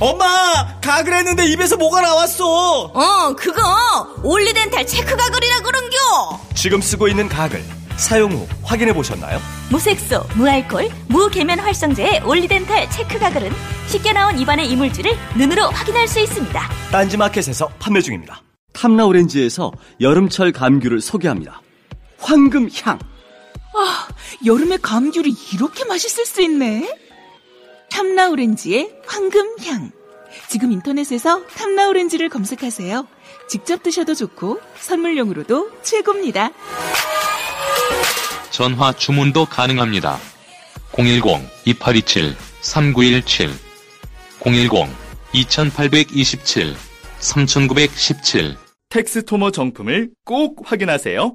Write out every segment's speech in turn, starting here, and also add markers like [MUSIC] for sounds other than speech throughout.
엄마 가글 했는데 입에서 뭐가 나왔어 어, 그거 올리덴탈 체크 가글이라 그런겨. 지금 쓰고 있는 가글 사용 후 확인해 보셨나요? 무색소, 무알콜, 무계면 활성제의 올리덴탈 체크 가글은 쉽게 나온 입안의 이물질을 눈으로 확인할 수 있습니다 딴지마켓에서 판매 중입니다 탐라 오렌지에서 여름철 감귤을 소개합니다. 황금향. 여름에 감귤이 이렇게 맛있을 수 있네. 탐라 오렌지의 황금향. 지금 인터넷에서 탐라 오렌지를 검색하세요. 직접 드셔도 좋고 선물용으로도 최고입니다. 전화 주문도 가능합니다. 010-2827-3917 010-2827-3917 텍스토머 정품을 꼭 확인하세요.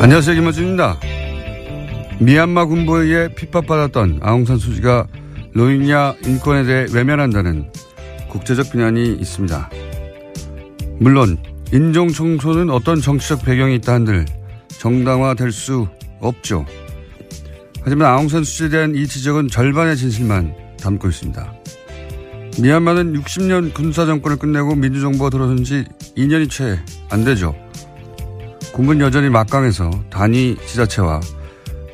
안녕하세요 김호준입니다. 미얀마 군부에 의해 핍박받았던 아웅산 수지가 로힝야 인권에 대해 외면한다는 국제적 비난이 있습니다. 물론 인종 청소는 어떤 정치적 배경이 있다 한들 정당화될 수 없죠. 하지만 아웅산 수지에 대한 이 지적은 절반의 진실만 담고 있습니다. 미얀마는 60년 군사 정권을 끝내고 민주정부가 들어선 지 2년이 채 안 되죠. 군은 여전히 막강해서 단위 지자체와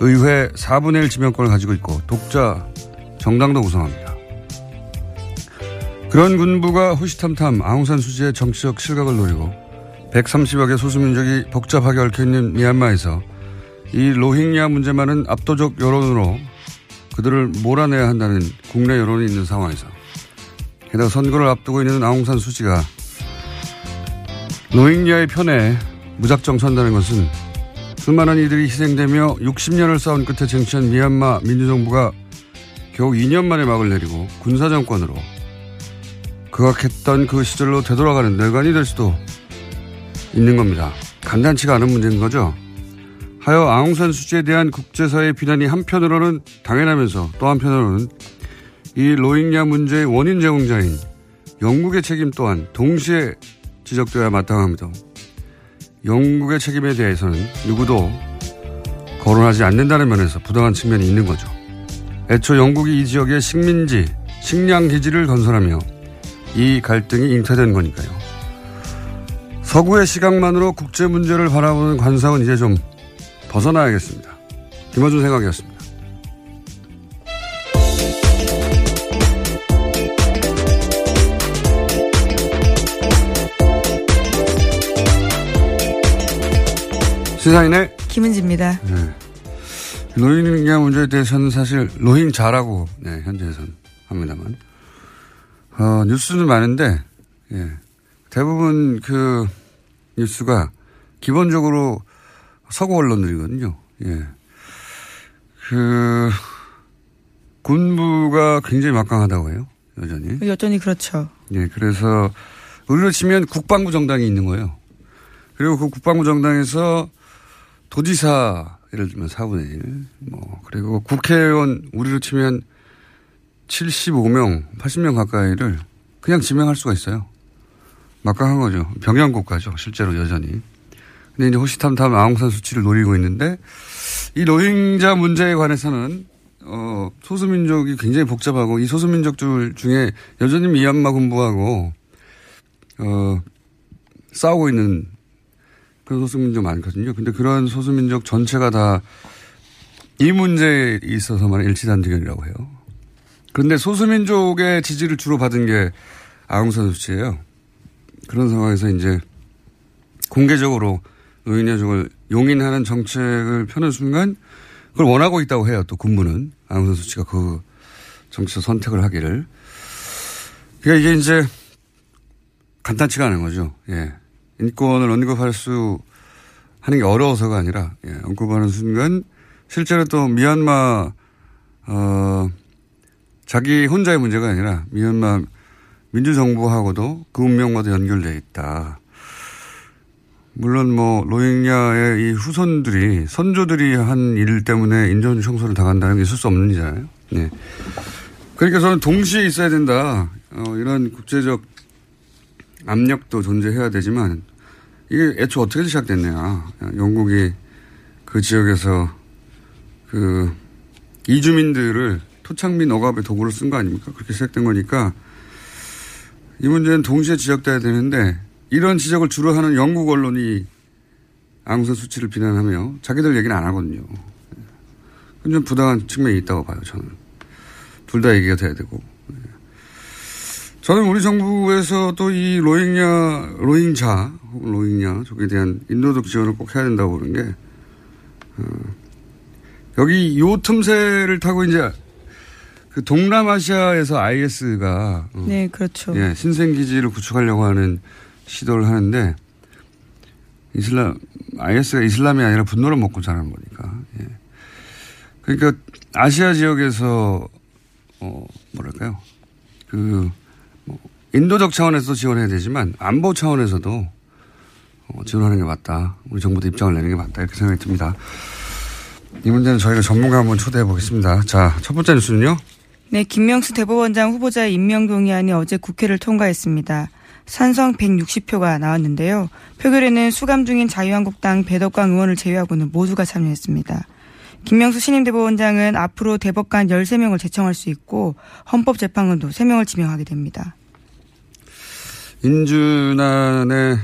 의회 4분의 1 지명권을 가지고 있고 독자 정당도 구성합니다. 그런 군부가 호시탐탐 아웅산 수지의 정치적 실각을 노리고 130여 개 소수민족이 복잡하게 얽혀있는 미얀마에서 이 로힝야 문제만은 압도적 여론으로 그들을 몰아내야 한다는 국내 여론이 있는 상황에서 게다가 선거를 앞두고 있는 아웅산 수지가 로힝야의 편에 무작정 선다는 것은 수많은 이들이 희생되며 60년을 싸운 끝에 쟁취한 미얀마 민주정부가 겨우 2년 만에 막을 내리고 군사정권으로 극악했던 그 시절로 되돌아가는 뇌관이 될 수도 있는 겁니다. 간단치가 않은 문제인 거죠. 하여 아웅산 수지에 대한 국제사회의 비난이 한편으로는 당연하면서 또 한편으로는 이 로힝야 문제의 원인 제공자인 영국의 책임 또한 동시에 지적되어야 마땅합니다. 영국의 책임에 대해서는 누구도 거론하지 않는다는 면에서 부당한 측면이 있는 거죠. 애초 영국이 이 지역에 식민지, 식량기지를 건설하며 이 갈등이 잉태된 거니까요. 서구의 시각만으로 국제 문제를 바라보는 관상은 이제 좀 벗어나야겠습니다. 김어준 생각이었습니다. 시사인의 김은지입니다. 네. 로힝야 문제에 대해서는 사실 로힝자라고 네, 현재에서는 합니다만 어, 뉴스는 많은데 예, 대부분 그 뉴스가 기본적으로 서구 언론들이거든요. 예. 그 군부가 굉장히 막강하다고 해요. 여전히. 여전히 그렇죠. 예, 그래서 우리로 치면 국방부 정당이 있는 거예요. 그리고 그 국방부 정당에서 도지사 예를 들면 4분의 1, 뭐 그리고 국회의원 우리로 치면 75명, 80명 가까이를 그냥 지명할 수가 있어요. 막강한 거죠. 병영 국가죠. 실제로 여전히. 근데 이제 호시탐탐 아웅산 수치를 노리고 있는데 이 로힝자 문제에 관해서는 어 소수민족이 굉장히 복잡하고 이 소수민족들 중에 여전히 미얀마 군부하고 어 싸우고 있는 그런 소수민족 많거든요. 근데 그런 소수민족 전체가 다 이 문제에 있어서만 일치단결이라고 해요. 그런데 소수민족의 지지를 주로 받은 게 아웅산 수치예요. 그런 상황에서 이제 공개적으로 노인야족을 용인하는 정책을 펴는 순간 그걸 원하고 있다고 해요. 또 군부는 아웅산 수치가 그 정치적 선택을 하기를. 그러니까 이게 이제 간단치가 않은 거죠. 예. 인권을 언급할 수 하는 게 어려워서가 아니라 예. 언급하는 순간 실제로 또 미얀마 어 자기 혼자의 문제가 아니라 미얀마 민주정부하고도 그 운명과도 연결돼 있다. 물론 뭐 로힝야의 이 후손들이 선조들이 한 일 때문에 인전 청소를 당한다는 게 있을 수 없는 일이잖아요. 네. 그러니까 저는 동시에 있어야 된다. 어, 이런 국제적 압력도 존재해야 되지만 이게 애초 어떻게 시작됐냐. 영국이 그 지역에서 그 이주민들을 토착 민 억압의 도구로 쓴 거 아닙니까? 그렇게 시작된 거니까 이 문제는 동시에 지적돼야 되는데 이런 지적을 주로 하는 영국 언론이 앙선 수치를 비난하며 자기들 얘기는 안 하거든요. 좀 부당한 측면이 있다고 봐요, 저는. 둘 다 얘기가 돼야 되고. 저는 우리 정부에서 또이 로힝야, 로힝자, 혹은 로힝야족에 대한 인도적 지원을 꼭 해야 된다고 보는 게, 어, 여기 요 틈새를 타고 이제 그 동남아시아에서 IS가 어, 네, 그렇죠. 예, 신생 기지를 구축하려고 하는 시도를 하는데 이슬람 IS가 이슬람이 아니라 분노를 먹고 자라는 거니까. 예. 그러니까 아시아 지역에서 어 뭐랄까요? 그 뭐, 인도적 차원에서 지원해야 되지만 안보 차원에서도 어, 지원하는 게 맞다. 우리 정부도 입장을 내는 게 맞다. 이렇게 생각이 듭니다. 이 문제는 저희가 전문가 한번 초대해 보겠습니다. 자, 첫 번째 뉴스는요. 네, 김명수 대법원장 후보자 임명 동의안이 어제 국회를 통과했습니다. 산성 160표가 나왔는데요. 표결에는 수감 중인 자유한국당 배덕광 의원을 제외하고는 모두가 참여했습니다. 김명수 신임 대법원장은 앞으로 대법관 13명을 제청할 수 있고 헌법재판관도 3명을 지명하게 됩니다. 인준안의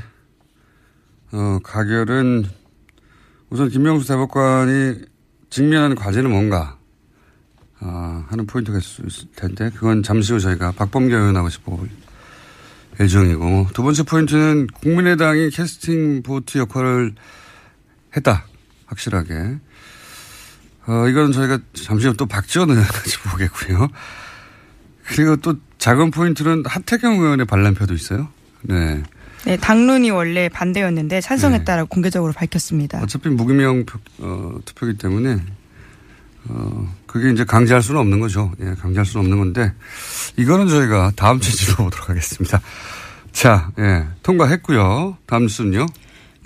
어, 가결은 우선 김명수 대법관이 직면하는 과제는 뭔가 어, 하는 포인트가 있을 텐데 그건 잠시 후 저희가 박범계 의원하고 짚어볼 예정이고 두 번째 포인트는 국민의당이 캐스팅 보트 역할을 했다 확실하게. 어, 이건 저희가 잠시 후 또 박지원 의원까지 [LAUGHS] 보겠고요. 그리고 또 작은 포인트는 하태경 의원의 반란표도 있어요 네. 네, 당론이 원래 반대였는데 찬성했다라고 네. 공개적으로 밝혔습니다. 어차피 무기명 어, 투표기 때문에 어, 그게 이제 강제할 수는 없는 거죠. 예, 강제할 수는 없는 건데, 이거는 저희가 다음 주에 [LAUGHS] 짚어보도록 하겠습니다. 자, 예, 통과했고요. 다음 뉴스는요.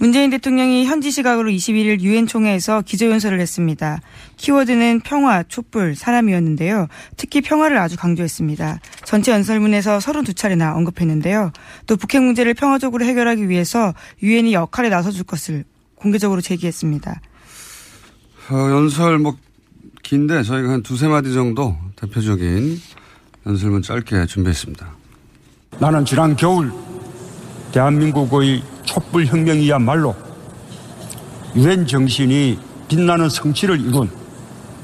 문재인 대통령이 현지 시각으로 21일 유엔 총회에서 기조연설을 했습니다. 키워드는 평화, 촛불, 사람이었는데요. 특히 평화를 아주 강조했습니다. 전체 연설문에서 32차례나 언급했는데요. 또 북핵 문제를 평화적으로 해결하기 위해서 유엔이 역할에 나서줄 것을 공개적으로 제기했습니다. 어, 연설 뭐 긴데 저희가 한 두세 마디 정도 대표적인 연설문 짧게 준비했습니다. 나는 지난 겨울 대한민국의 촛불 혁명이야말로 유엔 정신이 빛나는 성취를 이룬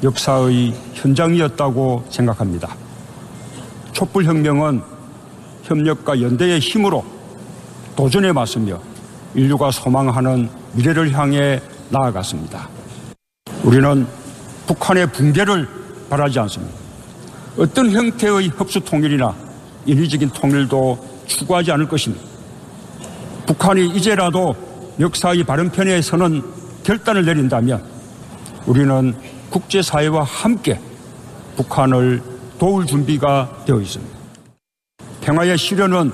역사의 현장이었다고 생각합니다. 촛불 혁명은 협력과 연대의 힘으로 도전해 맞으며 인류가 소망하는 미래를 향해 나아갔습니다. 우리는 북한의 붕괴를 바라지 않습니다. 어떤 형태의 흡수 통일이나 인위적인 통일도 추구하지 않을 것입니다. 북한이 이제라도 역사의 바른 편에 서는 결단을 내린다면 우리는 국제사회와 함께 북한을 도울 준비가 되어 있습니다. 평화의 실현은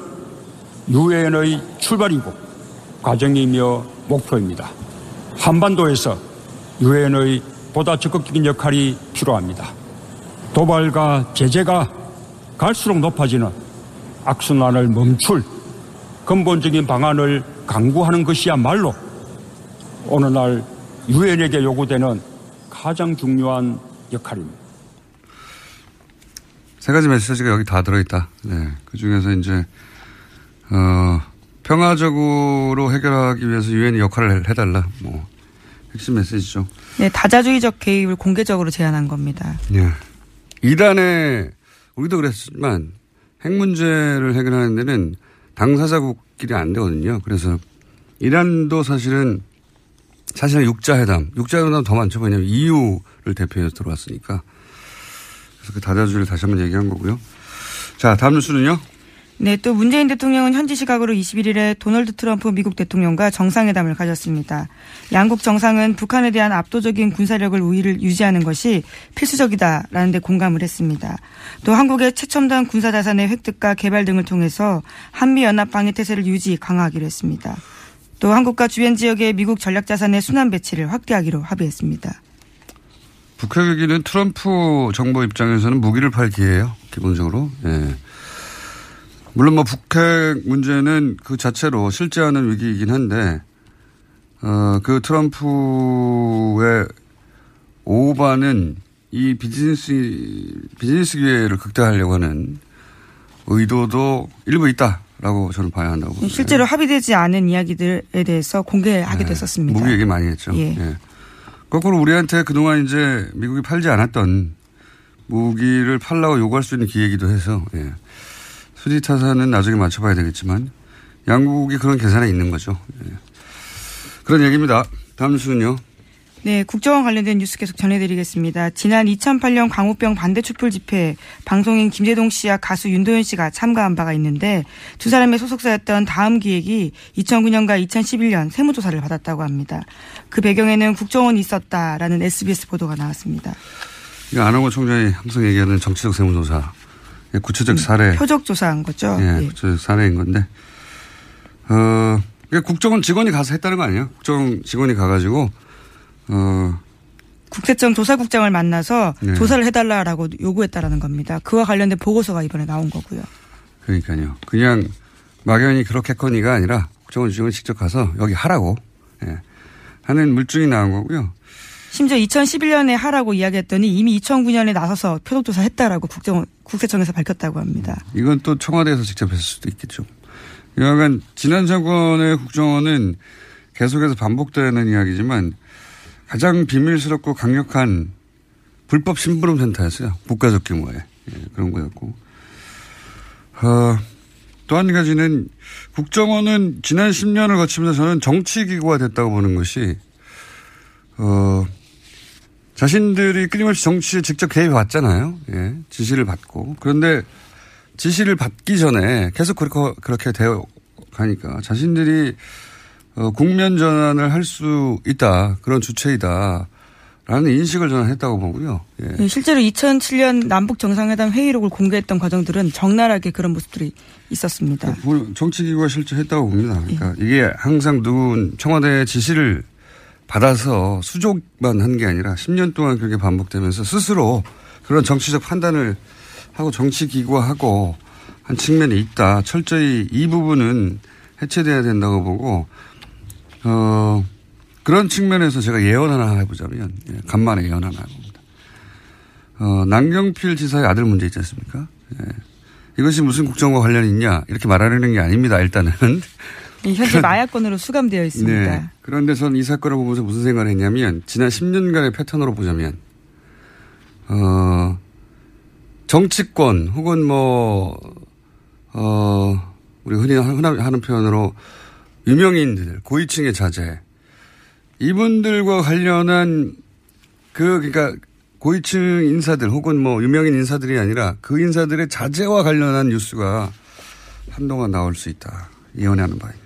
유엔의 출발이고 과정이며 목표입니다. 한반도에서 유엔의 보다 적극적인 역할이 필요합니다. 도발과 제재가 갈수록 높아지는 악순환을 멈출 근본적인 방안을 강구하는 것이야말로 오늘날 유엔에게 요구되는 가장 중요한 역할입니다. 세 가지 메시지가 여기 다 들어있다. 네. 그 중에서 이제, 어, 평화적으로 해결하기 위해서 유엔이 역할을 해달라. 뭐, 핵심 메시지죠. 네, 다자주의적 개입을 공개적으로 제안한 겁니다. 네. 이단에, 우리도 그랬지만, 핵 문제를 해결하는 데는 당사자국끼리 안 되거든요. 그래서 이란도 사실은 사실은 육자회담, 육자회담 더 많죠. 왜냐하면 EU를 대표해서 들어왔으니까. 그래서 그 다자주의를 다시 한번 얘기한 거고요. 자, 다음 뉴스는요. 네, 또 문재인 대통령은 현지 시각으로 21일에 도널드 트럼프 미국 대통령과 정상회담을 가졌습니다. 양국 정상은 북한에 대한 압도적인 군사력을 우위를 유지하는 것이 필수적이다라는 데 공감을 했습니다. 또 한국의 최첨단 군사자산의 획득과 개발 등을 통해서 한미연합 방위 태세를 유지 강화하기로 했습니다. 또 한국과 주변 지역의 미국 전략자산의 순환 배치를 확대하기로 합의했습니다. 북핵 얘기는 트럼프 정부 입장에서는 무기를 팔 기회예요. 기본적으로. 예. 물론 뭐 북핵 문제는 그 자체로 실제하는 위기이긴 한데 어, 그 트럼프의 오바는 이 비즈니스 비즈니스 기회를 극대화하려고 하는 의도도 일부 있다라고 저는 봐야 한다고. 봅니다. 실제로 합의되지 않은 이야기들에 대해서 공개하게 됐었습니다. 무기 얘기 많이 했죠. 예. 예. 거꾸로 우리한테 그동안 이제 미국이 팔지 않았던 무기를 팔라고 요구할 수 있는 기회이기도 해서 예. 수지 타산은 나중에 맞춰봐야 되겠지만 양국이 그런 계산에 있는 거죠. 예. 그런 얘기입니다. 다음 뉴스는요. 네, 국정원 관련된 뉴스 계속 전해드리겠습니다. 지난 2008년 광우병 반대 촛불 집회 방송인 김재동 씨와 가수 윤도현 씨가 참가한 바가 있는데 두 사람의 소속사였던 다음 기획이 2009년과 2011년 세무조사를 받았다고 합니다. 그 배경에는 국정원이 있었다라는 SBS 보도가 나왔습니다. 이거 안홍호 총장이 항상 얘기하는 정치적 세무조사. 예, 구체적 사례. 음, 표적 조사한 거죠. 예, 예. 구체적 사례인 건데. 어, 이게 국정원 직원이 가서 했다는 거 아니에요? 국정원 직원이 가가지고, 어, 국세청 조사국장을 만나서 네. 조사를 해달라라고 요구했다라는 겁니다. 그와 관련된 보고서가 이번에 나온 거고요. 그러니까요. 그냥 막연히 그렇겠거니가 아니라 국정원 직원이 직접 가서 여기 하라고, 예, 하는 물증이 나온 거고요. 심지어 2011년에 하라고 이야기했더니 이미 2009년에 나서서 표적조사 했다라고 국정원, 국세청에서 밝혔다고 합니다. 이건 또 청와대에서 직접 했을 수도 있겠죠. 여하간 지난 정권의 국정원은 계속해서 반복되는 이야기지만 가장 비밀스럽고 강력한 불법 심부름 센터였어요. 국가적 규모의 예, 그런 거였고. 어, 또 한 가지는 국정원은 지난 10년을 거치면서 저는 정치기구가 됐다고 보는 것이 어, 자신들이 끊임없이 정치에 직접 개입해 왔잖아요. 예, 지시를 받고. 그런데 지시를 받기 전에 계속 그렇게, 그렇게 되어 가니까 자신들이 어, 국면 전환을 할 수 있다. 그런 주체이다. 라는 인식을 저는 했다고 보고요. 예. 예, 실제로 2007년 남북 정상회담 회의록을 공개했던 과정들은 적나라하게 그런 모습들이 있었습니다. 뭐 정치기구가 실제 했다고 봅니다. 그러니까 이게 항상 누군 청와대의 지시를 받아서 수족만 한 게 아니라 10년 동안 그렇게 반복되면서 스스로 그런 정치적 판단을 하고 정치 기구화하고 한 측면이 있다. 철저히 이 부분은 해체돼야 된다고 보고 어 그런 측면에서 제가 예언 하나 해보자면 예, 간만에 예언 하나 해봅니다. 어, 남경필 지사의 아들 문제 있지 않습니까? 예. 이것이 무슨 국정과 관련이 있냐 이렇게 말하려는 게 아닙니다. 일단은 예, 현재 마약건으로 수감되어 있습니다. 네. 그런데 저는 이 사건을 보면서 무슨 생각을 했냐면 지난 10년간의 패턴으로 보자면 어 정치권 혹은 뭐 어, 우리 흔히 하는 표현으로 유명인들 고위층의 자제 이분들과 관련한 그 그러니까 고위층 인사들 혹은 뭐 유명인 인사들이 아니라 그 인사들의 자제와 관련한 뉴스가 한동안 나올 수 있다 예언하는 바입니다.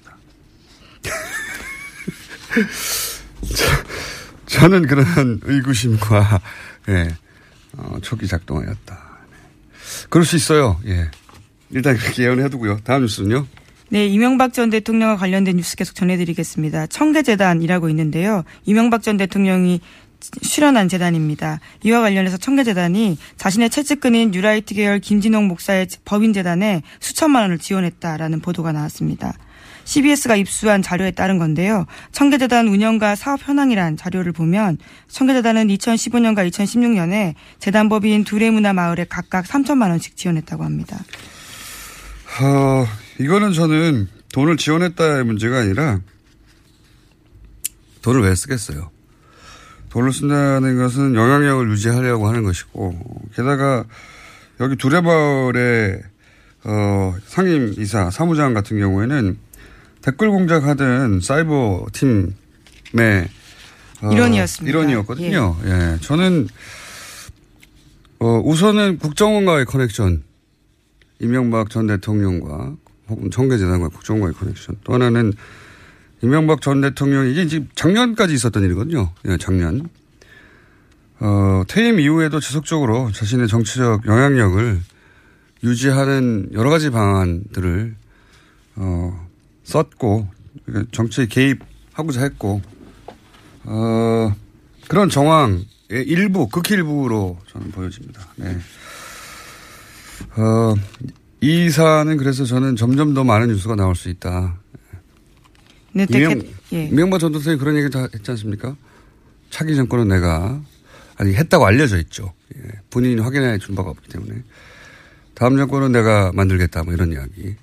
저 는 그런 의구심과 예, 어, 초기 작동하였다. 그럴 수 있어요. 예. 일단 그렇게 예언해두고요. 다음 뉴스는요. 네, 이명박 전 대통령과 관련된 뉴스 계속 전해드리겠습니다. 청계재단이라고 있는데요. 이명박 전 대통령이 출연한 재단입니다. 이와 관련해서 청계재단이 자신의 채찍근인 뉴라이트 계열 김진홍 목사의 법인재단에 수천만 원을 지원했다라는 보도가 나왔습니다. CBS가 입수한 자료에 따른 건데요. 청계재단 운영과 사업 현황이란 자료를 보면 청계재단은 2015년과 2016년에 재단법인 두레문화 마을에 각각 3천만 원씩 지원했다고 합니다. 어, 이거는 저는 돈을 지원했다의 문제가 아니라 돈을 왜 쓰겠어요. 돈을 쓴다는 것은 영향력을 유지하려고 하는 것이고 게다가 여기 두레마을의 어, 상임 이사 사무장 같은 경우에는 댓글 공작하던 사이버 팀의 어, 일원이었습니다. 일원이었거든요. 예. 예. 저는 어, 우선은 국정원과의 커넥션, 이명박 전 대통령과 혹은 청계재단과 국정원과의 커넥션. 또 하나는 이명박 전 대통령 이게 지금 작년까지 있었던 일이거든요. 예, 작년. 어, 퇴임 이후에도 지속적으로 자신의 정치적 영향력을 유지하는 여러 가지 방안들을 어, 썼고 그러니까 정치에 개입하고자 했고 어, 그런 정황의 일부 극히 일부로 저는 보여집니다. 네. 어, 이 사안은 그래서 저는 점점 더 많은 뉴스가 나올 수 있다. 네, 이명, 예. 이명박 전 대통령이 그런 얘기 다 했지 않습니까? 차기 정권은 내가 아니 했다고 알려져 있죠. 예. 본인이 확인해 준 바가 없기 때문에 다음 정권은 내가 만들겠다 뭐 이런 이야기.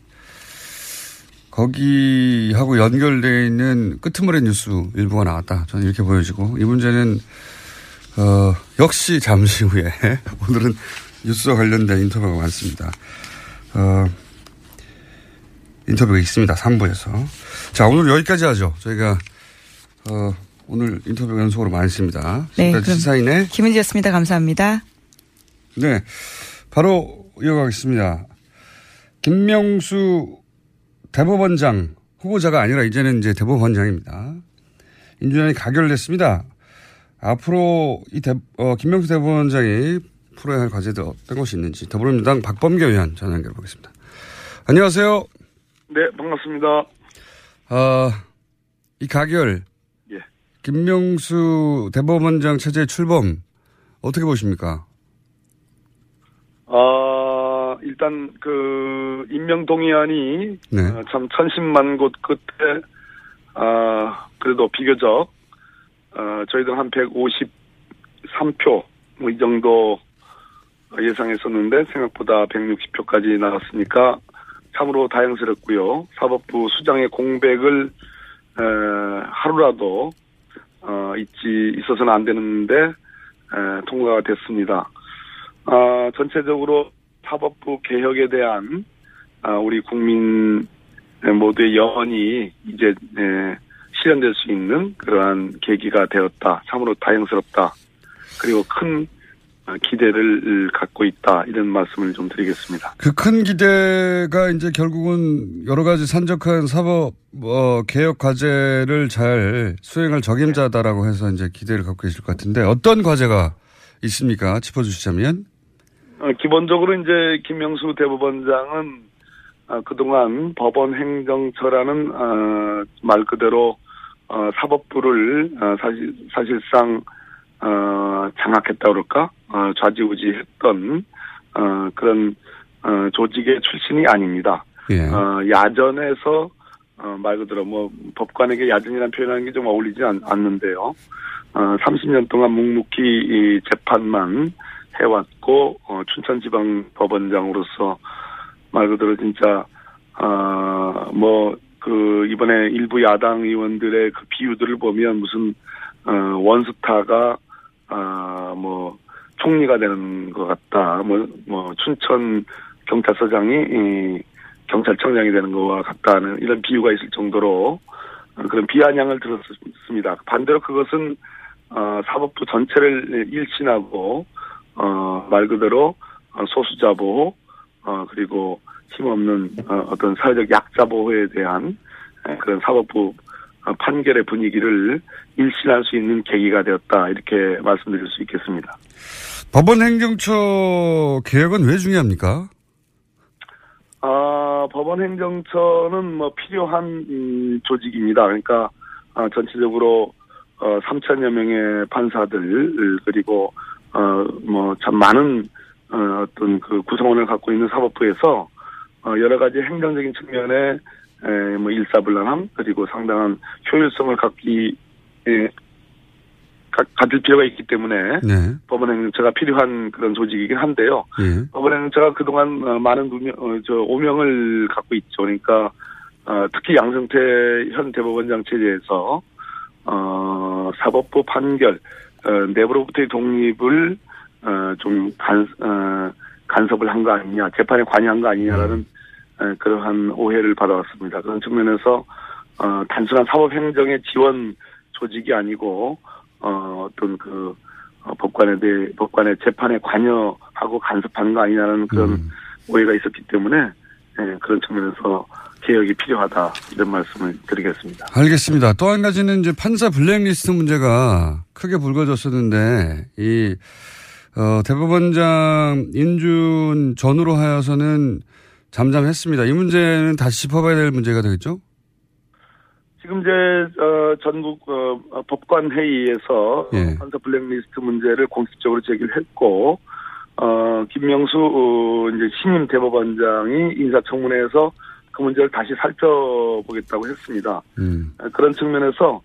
거기하고 연결되어 있는 끄트머리 뉴스 일부가 나왔다. 저는 이렇게 보여지고 이 문제는 어, 역시 잠시 후에 [LAUGHS] 오늘은 뉴스와 관련된 인터뷰가 많습니다. 어, 인터뷰가 있습니다. 3부에서. 자, 오늘 여기까지 하죠. 저희가, 어, 오늘 인터뷰 연속으로 많습니다. 네, 시사인의 김은지였습니다. 감사합니다. 네. 바로 이어가겠습니다. 김명수 대법원장 후보자가 아니라 이제는 이제 대법원장입니다. 인준안이 가결됐습니다. 앞으로 이 대, 어, 김명수 대법원장이 풀어야 할 과제들 어떤 것이 있는지 더불어민주당 박범계 의원 전화 연결해 보겠습니다. 안녕하세요. 네, 반갑습니다. 아, 이 가결. 예. 김명수 대법원장 체제 출범 어떻게 보십니까? 아, 일단 그 임명 동의안이 네. 어, 참 천신만 곳 끝에 아, 그래도 비교적 어, 저희들 한 153표 뭐 이 정도 예상했었는데 생각보다 160표까지 나왔으니까 참으로 다행스럽고요. 사법부 수장의 공백을 에, 하루라도 어, 잊지 있어서는 안 되는데 에, 통과가 됐습니다. 아, 전체적으로 사법부 개혁에 대한 아, 우리 국민 모두의 영원히 이제 에, 실현될 수 있는 그러한 계기가 되었다. 참으로 다행스럽다. 그리고 큰 어, 기대를 갖고 있다. 이런 말씀을 좀 드리겠습니다. 그 큰 기대가 이제 결국은 여러 가지 산적한 사법 어, 개혁 과제를 잘 수행할 적임자다라고 해서 이제 기대를 갖고 계실 것 같은데 어떤 과제가 있습니까? 짚어주시자면. 어, 기본적으로 이제 김명수 대법원장은 어, 그동안 법원 행정처라는 어, 말 그대로 어, 사법부를 어, 사실 사실상 어, 장악했다 그럴까 어, 좌지우지했던 어, 그런 어, 조직의 출신이 아닙니다. 예. 어, 야전에서 어, 말 그대로 뭐 법관에게 야전이라는 표현하는 게 좀 어울리지 않, 않는데요. 어, 30년 동안 묵묵히 이 재판만 해왔고 어, 춘천지방법원장으로서 말 그대로 진짜 어뭐그 이번에 일부 야당 의원들의 그 비유들을 보면 무슨 어, 원스타가 아뭐 총리가 되는 것 같다. 뭐 뭐 춘천 경찰서장이 이 경찰청장이 되는 것과 같다는 이런 비유가 있을 정도로 어, 그런 비아냥을 들었습니다. 반대로 그것은 어, 사법부 전체를 일신하고 어, 말 그대로 어, 소수자 보호 어, 그리고 힘없는 어, 어떤 사회적 약자 보호에 대한 에, 그런 사법부 어, 판결의 분위기를 일신할 수 있는 계기가 되었다 이렇게 말씀드릴 수 있겠습니다. 법원 행정처 개혁은 왜 중요합니까? 아, 법원 행정처는 뭐 필요한 음, 조직입니다. 그러니까 아, 전체적으로 어, 3천여 명의 판사들 그리고 어 뭐 참 많은 어, 어떤 그 구성원을 갖고 있는 사법부에서 어, 여러 가지 행정적인 측면에 에, 뭐 일사불란함 그리고 상당한 효율성을 갖기 에, 가, 가질 필요가 있기 때문에 네. 법원 행정처가 필요한 그런 조직이긴 한데요. 예. 법원 행정처가 그동안 어, 많은 누명, 어, 저 오명을 갖고 있죠. 그러니까 어, 특히 양승태 현 대법원장 체제에서 어, 사법부 판결 어, 내부로부터의 독립을 어, 좀 간, 어, 간섭을 한 거 아니냐, 재판에 관여한 거 아니냐라는 에, 그러한 오해를 받아왔습니다. 그런 측면에서 어, 단순한 사법행정의 지원 조직이 아니고 어, 어떤 그 어, 법관에 대해 법관의 재판에 관여하고 간섭하는 거 아니냐는 그런 오해가 있었기 때문에 예, 그런 측면에서 개혁이 필요하다 이런 말씀을 드리겠습니다. 알겠습니다. 또 한 가지는 이제 판사 블랙리스트 문제가 크게 불거졌었는데 이 어, 대법원장 인준 전으로 하여서는 잠잠했습니다. 이 문제는 다시 짚어봐야 될 문제가 되겠죠? 지금 이제 어, 전국 어, 어, 법관 회의에서 예. 판사 블랙리스트 문제를 공식적으로 제기를 했고 어, 김명수 어, 이제 신임 대법원장이 인사청문회에서 그 문제를 다시 살펴보겠다고 했습니다. 음. 어, 그런 측면에서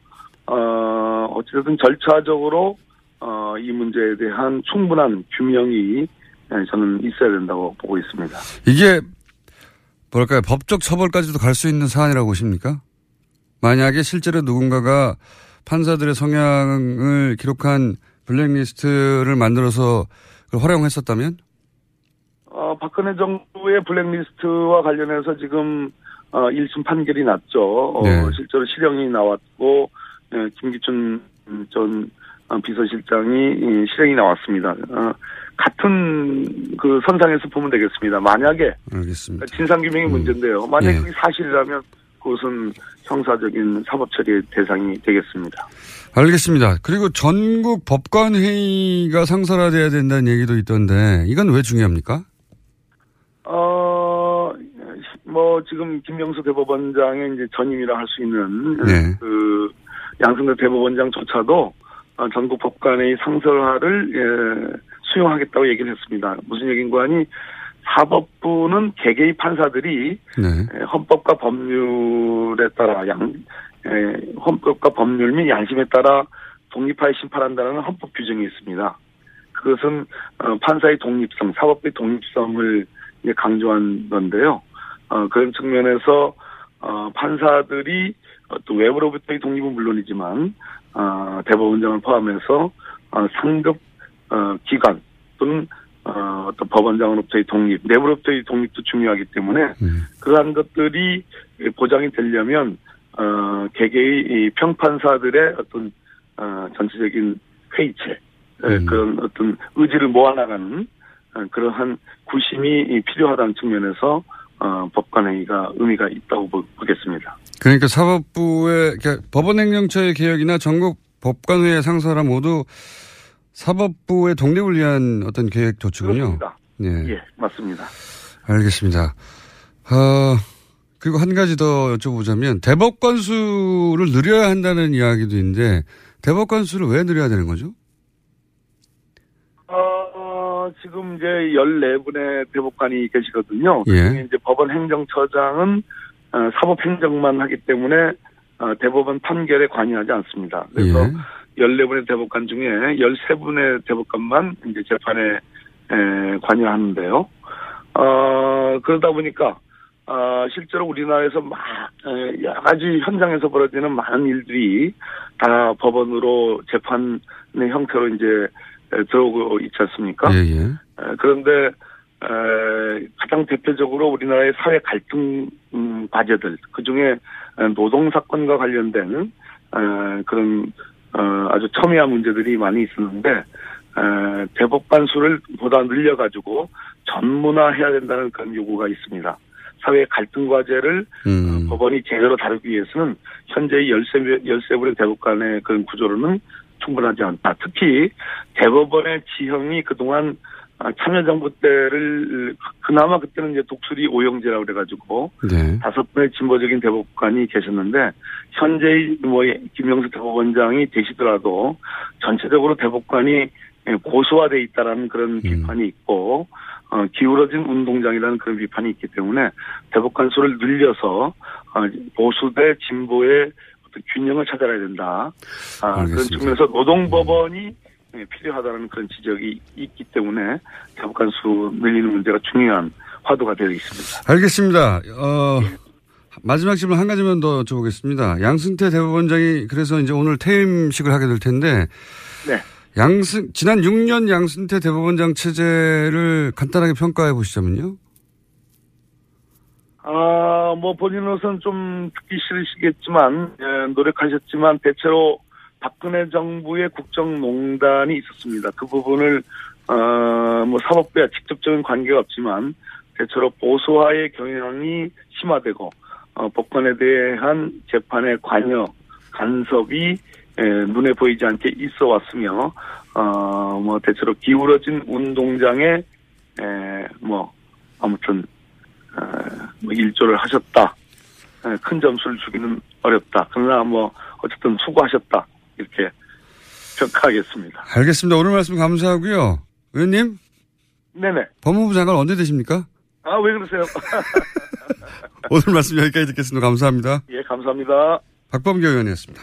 어, 어찌됐든 절차적으로 어, 이 문제에 대한 충분한 규명이 예, 저는 있어야 된다고 보고 있습니다. 이게 뭐랄까요 법적 처벌까지도 갈 수 있는 사안이라고 보십니까? 만약에 실제로 누군가가 판사들의 성향을 기록한 블랙리스트를 만들어서 활용했었다면? 어, 박근혜 정부의 블랙리스트와 관련해서 지금 어, 1심 판결이 났죠. 어, 네. 실제로 실형이 나왔고 예, 김기춘 전 어, 비서실장이 이 실형이 나왔습니다. 어, 같은 그 선상에서 보면 되겠습니다. 만약에 알겠습니다. 진상규명이 문제인데요. 만약에 예. 그게 사실이라면 그것은 형사적인 사법 처리의 대상이 되겠습니다. 알겠습니다. 그리고 전국 법관회의가 상설화돼야 된다는 얘기도 있던데 이건 왜 중요합니까? 어, 뭐, 지금 김명수 대법원장의 이제 전임이라 할 수 있는, 네. 그, 양승대 대법원장조차도 어, 전국 법관의 상설화를, 예, 수용하겠다고 얘기를 했습니다. 무슨 얘기인가 하니, 사법부는 개개의 판사들이 네. 에, 헌법과 법률에 따라 양, 에, 헌법과 법률 및 양심에 따라 독립하여 심판한다는 헌법 규정이 있습니다. 그것은 어, 판사의 독립성, 사법부의 독립성을 강조한 건데요. 어, 그런 측면에서 어, 판사들이 어, 또 외부로부터의 독립은 물론이지만 어, 대법원장을 포함해서 어, 상급 어, 기관 또는 어, 어떤 법원장으로부터의 독립, 내부로부터의 독립도 중요하기 때문에 그러한 것들이 보장이 되려면 어, 개개의 이 평판사들의 어떤 어, 전체적인 회의체 에, 그런 어떤 의지를 모아나가는 어, 그러한 구심이 이 필요하다는 측면에서 어, 법관회의가 의미가 있다고 보- 보겠습니다. 그러니까 사법부의 그러니까 법원행정처의 개혁이나 전국 법관회의 상설화 모두 사법부의 독립을 위한 어떤 계획 조치군요. 그렇습니다. 예. 예, 맞습니다. 알겠습니다. 어, 그리고 한 가지 더 여쭤보자면 대법관 수를 늘려야 한다는 이야기도 있는데 대법관 수를 왜 늘려야 되는 거죠? 어, 지금 이제 14분의 대법관이 계시거든요. 예. 이제 법원 행정처장은 어, 사법행정만 하기 때문에 어, 대법원 판결에 관여하지 않습니다. 그래서 예. 14분의 대법관 중에 13분의 대법관만 이제 재판에 에, 관여하는데요. 어, 그러다 보니까 어, 실제로 우리나라에서 막 에, 여러 가지 현장에서 벌어지는 많은 일들이 다 법원으로 재판의 형태로 이제 에, 들어오고 있지 않습니까? 예, 예. 에, 그런데 에, 가장 대표적으로 우리나라의 사회 갈등 음, 과제들 그 중에 노동 사건과 관련된 에, 그런 어, 아주 첨예한 문제들이 많이 있었는데 에, 대법관 수를 보다 늘려가지고 전문화해야 된다는 그런 요구가 있습니다. 사회 갈등 과제를 음. 법원이 제대로 다루기 위해서는 현재의 13, 13분의 대법관의 그런 구조로는 충분하지 않다. 특히 대법원의 지형이 그동안 아, 참여정부 때를 그나마 그때는 이제 독수리 오영재라고 그래가지고 네. 다섯 분의 진보적인 대법관이 계셨는데 현재의 뭐 김영수 대법원장이 되시더라도 전체적으로 대법관이 고소화돼 있다라는 그런 비판이 있고 어, 기울어진 운동장이라는 그런 비판이 있기 때문에 대법관 수를 늘려서 어, 보수 대 진보의 어떤 균형을 찾아야 된다. 아, 그런. 측면에서 노동법원이 예, 필요하다는 그런 지적이 있기 때문에 대법관 수 늘리는 문제가 중요한 화두가 되어 있습니다. 알겠습니다. 어, 마지막 질문 한 가지만 더 여쭤보겠습니다. 양승태 대법원장이 그래서 이제 오늘 퇴임식을 하게 될 텐데 네. 양승 지난 6년 양승태 대법원장 체제를 간단하게 평가해 보시자면요. 아, 뭐 본인으로서는 좀 듣기 싫으시겠지만 예, 노력하셨지만 대체로 박근혜 정부의 국정농단이 있었습니다. 그 부분을 어 뭐 사법부와 직접적인 관계가 없지만 대체로 보수화의 경향이 심화되고 어, 법관에 대한 재판의 관여 간섭이 에, 눈에 보이지 않게 있어 왔으며 어 뭐 대체로 기울어진 운동장에 에, 뭐 아무튼 어, 뭐 일조를 하셨다. 에, 큰 점수를 주기는 어렵다. 그러나 뭐 어쨌든 수고하셨다. 이렇게 평가하겠습니다. 알겠습니다. 오늘 말씀 감사하고요. 의원님 네네. 법무부 장관 언제 되십니까? 아 왜 그러세요? [LAUGHS] 오늘 말씀 여기까지 듣겠습니다. 감사합니다. 예 감사합니다. 박범계 의원이었습니다.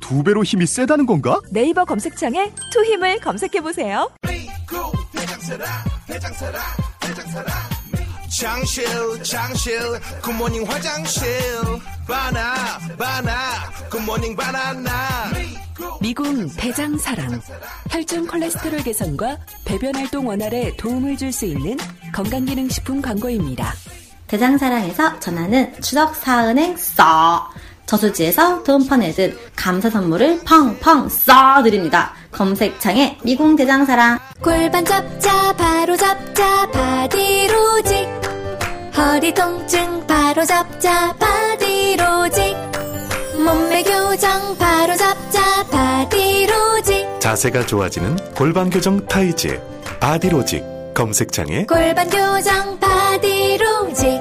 두 배로 힘이 세다는 건가? 네이버 검색창에 투 힘을 검색해 보세요. 장실 장실 good morning 화장실 바나 바나 good morning 바나나 미궁 대장사랑 혈중 콜레스테롤 개선과 배변 활동 원활에 도움을 줄 수 있는 건강기능식품 광고입니다. 대장사랑에서 전하는 추석 사은행사 저수지에서 돈 퍼 내듯 감사 선물을 펑펑 쏴드립니다. 검색창에 미궁 대장사랑. 골반 잡자 바로 잡자 바디로직 허리 통증 바로 잡자 바디로직 몸매 교정 바로 잡자 바디로직 자세가 좋아지는 골반 교정 타이즈 바디로직 검색창에. 골반 교정 바디로직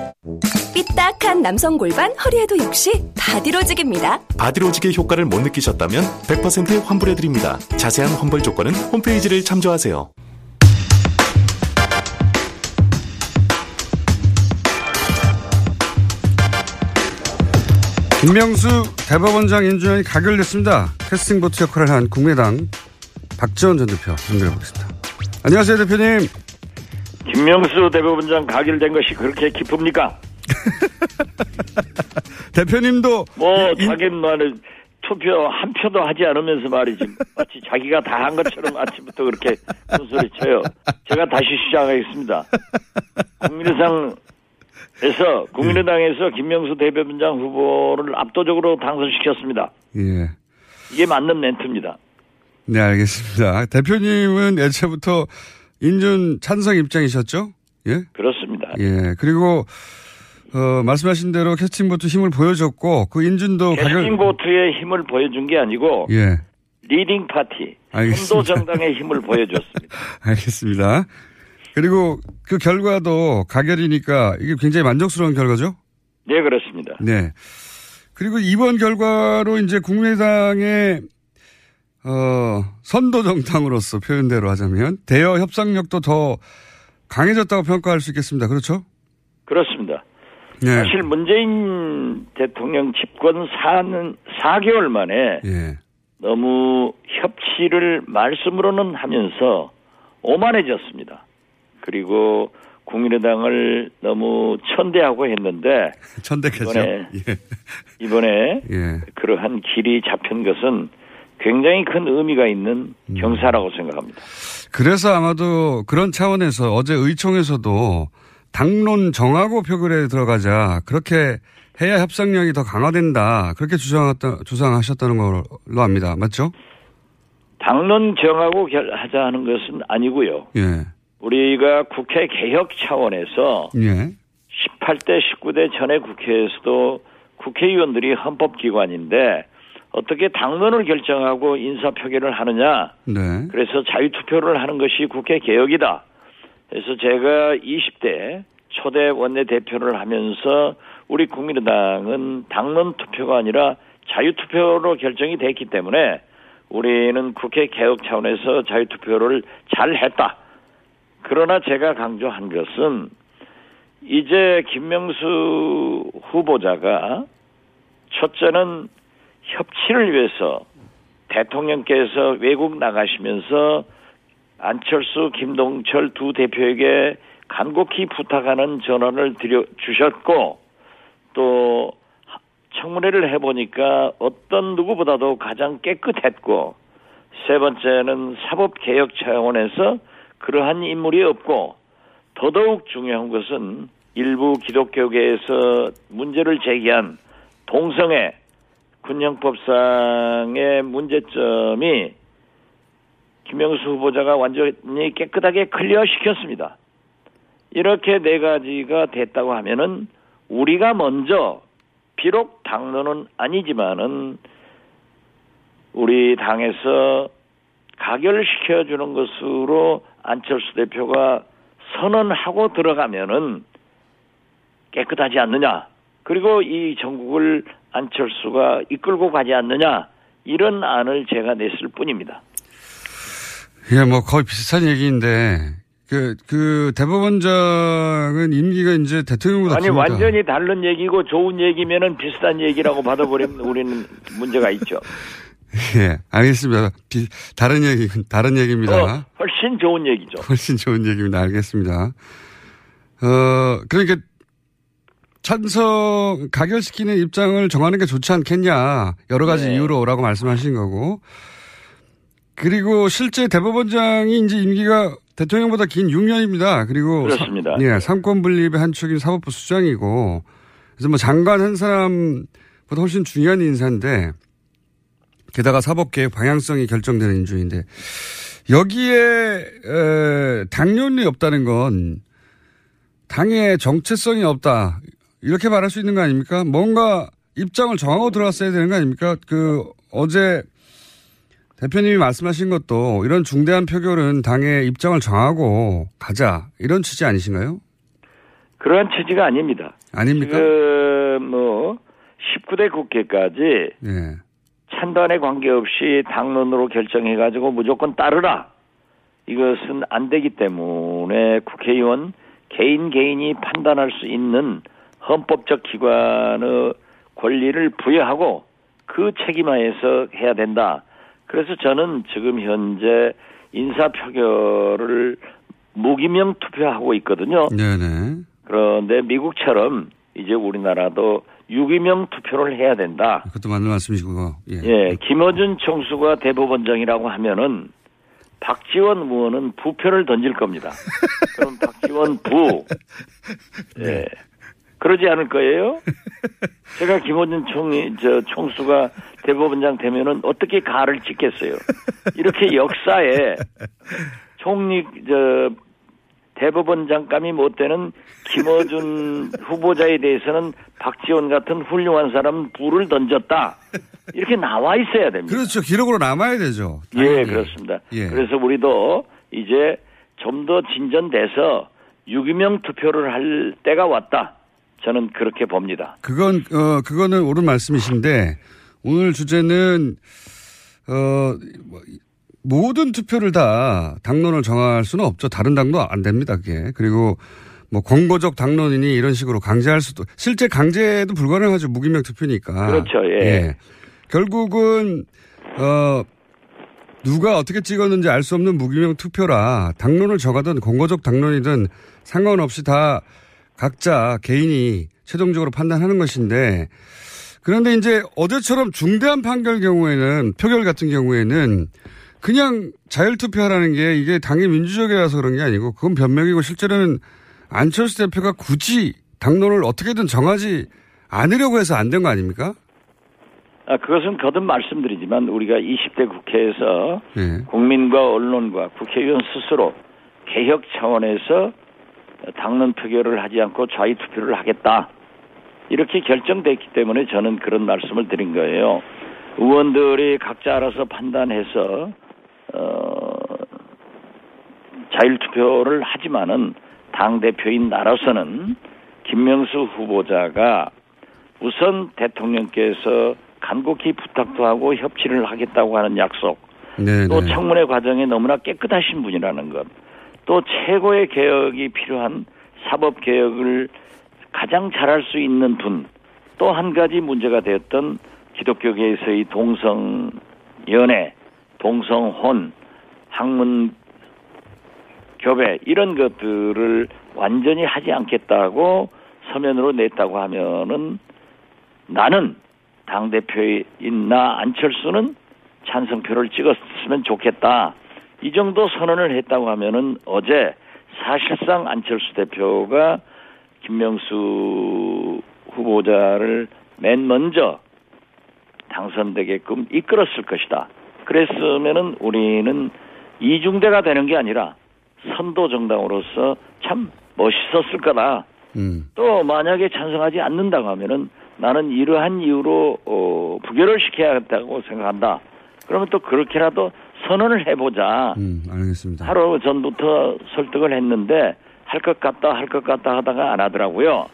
삐딱한 남성 골반 허리에도 역시 바디로직입니다. 바디로직의 효과를 못 느끼셨다면 100% 환불해드립니다. 자세한 환불 조건은 홈페이지를 참조하세요. 김명수 대법원장 인준이 가결됐습니다. 캐스팅보트 역할을 한 국민의당 박지원 전 대표 연결해 보겠습니다. 안녕하세요 대표님. 김명수 대법원장 가결된 것이 그렇게 기쁩니까? [LAUGHS] 대표님도 뭐 자기만의 투표 한 표도 하지 않으면서 말이지 마치 자기가 다 한 것처럼 [LAUGHS] 아침부터 그렇게 소리 쳐요. 제가 다시 시작하겠습니다. 국민의당에서 국민의당에서 김명수 대법원장 후보를 압도적으로 당선시켰습니다. 예. 이게 맞는 멘트입니다. 네 알겠습니다. 대표님은 애초부터 인준 찬성 입장이셨죠? 예. 그렇습니다. 예. 그리고 어, 말씀하신 대로 캐스팅보트 힘을 보여줬고 그 인준도 가결. 캐스팅보트의 힘을 보여준 게 아니고 예. leading party. 선도 정당의 힘을 보여줬습니다. [LAUGHS] 알겠습니다. 그리고 그 결과도 가결이니까 이게 굉장히 만족스러운 결과죠? 네, 그렇습니다. 네. 그리고 이번 결과로 이제 국민의당의 어, 선도 정당으로서 표현대로 하자면 대여 협상력도 더 강해졌다고 평가할 수 있겠습니다. 그렇죠? 그렇습니다. 네. 사실 문재인 대통령 집권 4는 4개월 만에 예. 너무 협치를 말씀으로는 하면서 오만해졌습니다. 그리고 국민의당을 너무 천대하고 했는데 천대했죠. 이번에 예. 이번에 [LAUGHS] 예. 그러한 길이 잡힌 것은 굉장히 큰 의미가 있는 음. 경사라고 생각합니다. 그래서 아마도 그런 차원에서 어제 의총에서도 당론 정하고 표결에 들어가자. 그렇게 해야 협상력이 더 강화된다. 그렇게 주장했다, 주장하셨다는 걸로 압니다. 맞죠? 당론 정하고 결- 하자 하는 것은 아니고요. 예. 우리가 국회 개혁 차원에서 예. 18대 19대 전에 국회에서도 국회의원들이 헌법기관인데 어떻게 당론을 결정하고 인사 표결을 하느냐. 네. 그래서 자유투표를 하는 것이 국회 개혁이다. 그래서 제가 20대 초대 원내대표를 하면서 우리 국민의당은 당론 투표가 아니라 자유투표로 결정이 됐기 때문에 우리는 국회 개혁 차원에서 자유투표를 잘 했다. 그러나 제가 강조한 것은 이제 김명수 후보자가 첫째는 협치를 위해서 대통령께서 외국 나가시면서 안철수, 김동철 두 대표에게 간곡히 부탁하는 전화를 드려 주셨고 또 청문회를 해보니까 어떤 누구보다도 가장 깨끗했고 세 번째는 사법 개혁 차원에서 그러한 인물이 없고 더더욱 중요한 것은 일부 기독교계에서 문제를 제기한 동성애 군형법상의 문제점이 김영수 후보자가 완전히 깨끗하게 클리어 시켰습니다. 이렇게 네 가지가 됐다고 하면은 우리가 먼저 비록 당론은 아니지만은 우리 당에서 가결시켜 주는 것으로 안철수 대표가 선언하고 들어가면은 깨끗하지 않느냐. 그리고 이 전국을 안철수가 이끌고 가지 않느냐. 이런 안을 제가 냈을 뿐입니다. 예, 뭐 거의 비슷한 얘기인데 그, 그 대법원장은 임기가 이제 대통령보다 아니 깁니다. 완전히 다른 얘기고 좋은 얘기면은 비슷한 얘기라고 받아버리면 우리는 문제가 있죠. [LAUGHS] 예, 알겠습니다. 비, 다른 얘기, 다른 얘기입니다. 어, 훨씬 좋은 얘기죠. 훨씬 좋은 얘기입니다. 알겠습니다. 어, 그러니까 찬성 가결시키는 입장을 정하는 게 좋지 않겠냐 여러 가지 네. 이유로라고 말씀하신 거고 그리고 실제 대법원장이 이제 임기가 대통령보다 긴 6년입니다. 그리고 그렇습니다. 사, 예, 삼권 분립의 한 축인 사법부 수장이고 그래서 뭐 장관 한 사람보다 훨씬 중요한 인사인데 게다가 사법개혁 방향성이 결정되는 인준인데 여기에 에, 당론이 없다는 건 당의 정체성이 없다 이렇게 말할 수 있는 거 아닙니까? 뭔가 입장을 정하고 들어갔어야 되는 거 아닙니까? 그 어제 대표님이 말씀하신 것도 이런 중대한 표결은 당의 입장을 정하고 가자 이런 취지 아니신가요? 그러한 취지가 아닙니다. 아닙니까? 지금 뭐 19대 국회까지 예. 찬반에 관계없이 당론으로 결정해가지고 무조건 따르라. 이것은 안 되기 때문에 국회의원 개인 개인이 판단할 수 있는 헌법적 기관의 권리를 부여하고 그 책임하에서 해야 된다. 그래서 저는 지금 현재 인사 표결을 무기명 투표하고 있거든요. 네네. 그런데 미국처럼 이제 우리나라도 유기명 투표를 해야 된다. 그것도 맞는 말씀이시고. 예. 예, 김어준 총수가 대법원장이라고 하면은 박지원 의원은 부표를 던질 겁니다. [LAUGHS] 그럼 박지원 부. 예. 그러지 않을 거예요? [LAUGHS] 제가 김어준 총리, 저, 총수가 대법원장 되면은 어떻게 가를 찍겠어요? 이렇게 역사에 총리, 저, 대법원장감이 못 되는 김어준 [LAUGHS] 후보자에 대해서는 박지원 같은 훌륭한 사람 부를 던졌다. 이렇게 나와 있어야 됩니다. 그렇죠. 기록으로 남아야 되죠. 예, 그렇습니다. 예. 그래서 우리도 이제 좀 더 진전돼서 유기명 투표를 할 때가 왔다. 저는 그렇게 봅니다. 그건 어 그거는 옳은 말씀이신데 오늘 주제는 어 뭐, 모든 투표를 다 당론을 정할 수는 없죠. 다른 당도 안 됩니다. 그게 그리고 뭐 권고적 당론이니 이런 식으로 강제할 수도 실제 강제도 불가능하죠. 무기명 투표니까. 그렇죠. 예. 결국은 어 누가 어떻게 찍었는지 알 수 없는 무기명 투표라 당론을 정하든 권고적 당론이든 상관없이 다 각자 개인이 최종적으로 판단하는 것인데 그런데 이제 어제처럼 중대한 판결 경우에는 표결 같은 경우에는 그냥 자율투표하라는 게 이게 당의 민주적이라서 그런 게 아니고 그건 변명이고 실제로는 안철수 대표가 굳이 당론을 어떻게든 정하지 않으려고 해서 안 된 거 아닙니까? 아, 그것은 거듭 말씀드리지만 우리가 20대 국회에서 예. 국민과 언론과 국회의원 스스로 개혁 차원에서 당론 표결을 하지 않고 자의 투표를 하겠다. 이렇게 결정됐기 때문에 저는 그런 말씀을 드린 거예요. 의원들이 각자 알아서 판단해서 어 자율 투표를 하지만은 당 대표인 나로서는 김명수 후보자가 우선 대통령께서 간곡히 부탁도 하고 협치를 하겠다고 하는 약속, 네, 또 네. 청문회 과정이 너무나 깨끗하신 분이라는 것, 또 최고의 개혁이 필요한 사법 개혁을 가장 잘할 수 있는 분, 또 한 가지 문제가 되었던 기독교계에서의 동성 연애, 동성혼, 학문 교배 이런 것들을 완전히 하지 않겠다고 서면으로 냈다고 하면은 나는 당 대표인 나 안철수는 찬성표를 찍었으면 좋겠다. 이 정도 선언을 했다고 하면은 어제 사실상 안철수 대표가 김명수 후보자를 맨 먼저 당선되게끔 이끌었을 것이다. 그랬으면은 우리는 이중대가 되는 게 아니라 선도 정당으로서 참 멋있었을 거다. 음. 또 만약에 찬성하지 않는다고 하면은 나는 이러한 이유로 어, 부결을 시켜야겠다고 생각한다. 그러면 또 그렇게라도 선언을 해보자. 음, 알겠습니다. 하루 전부터 설득을 했는데 할 것 같다 할 것 같다 하다가 안 하더라고요.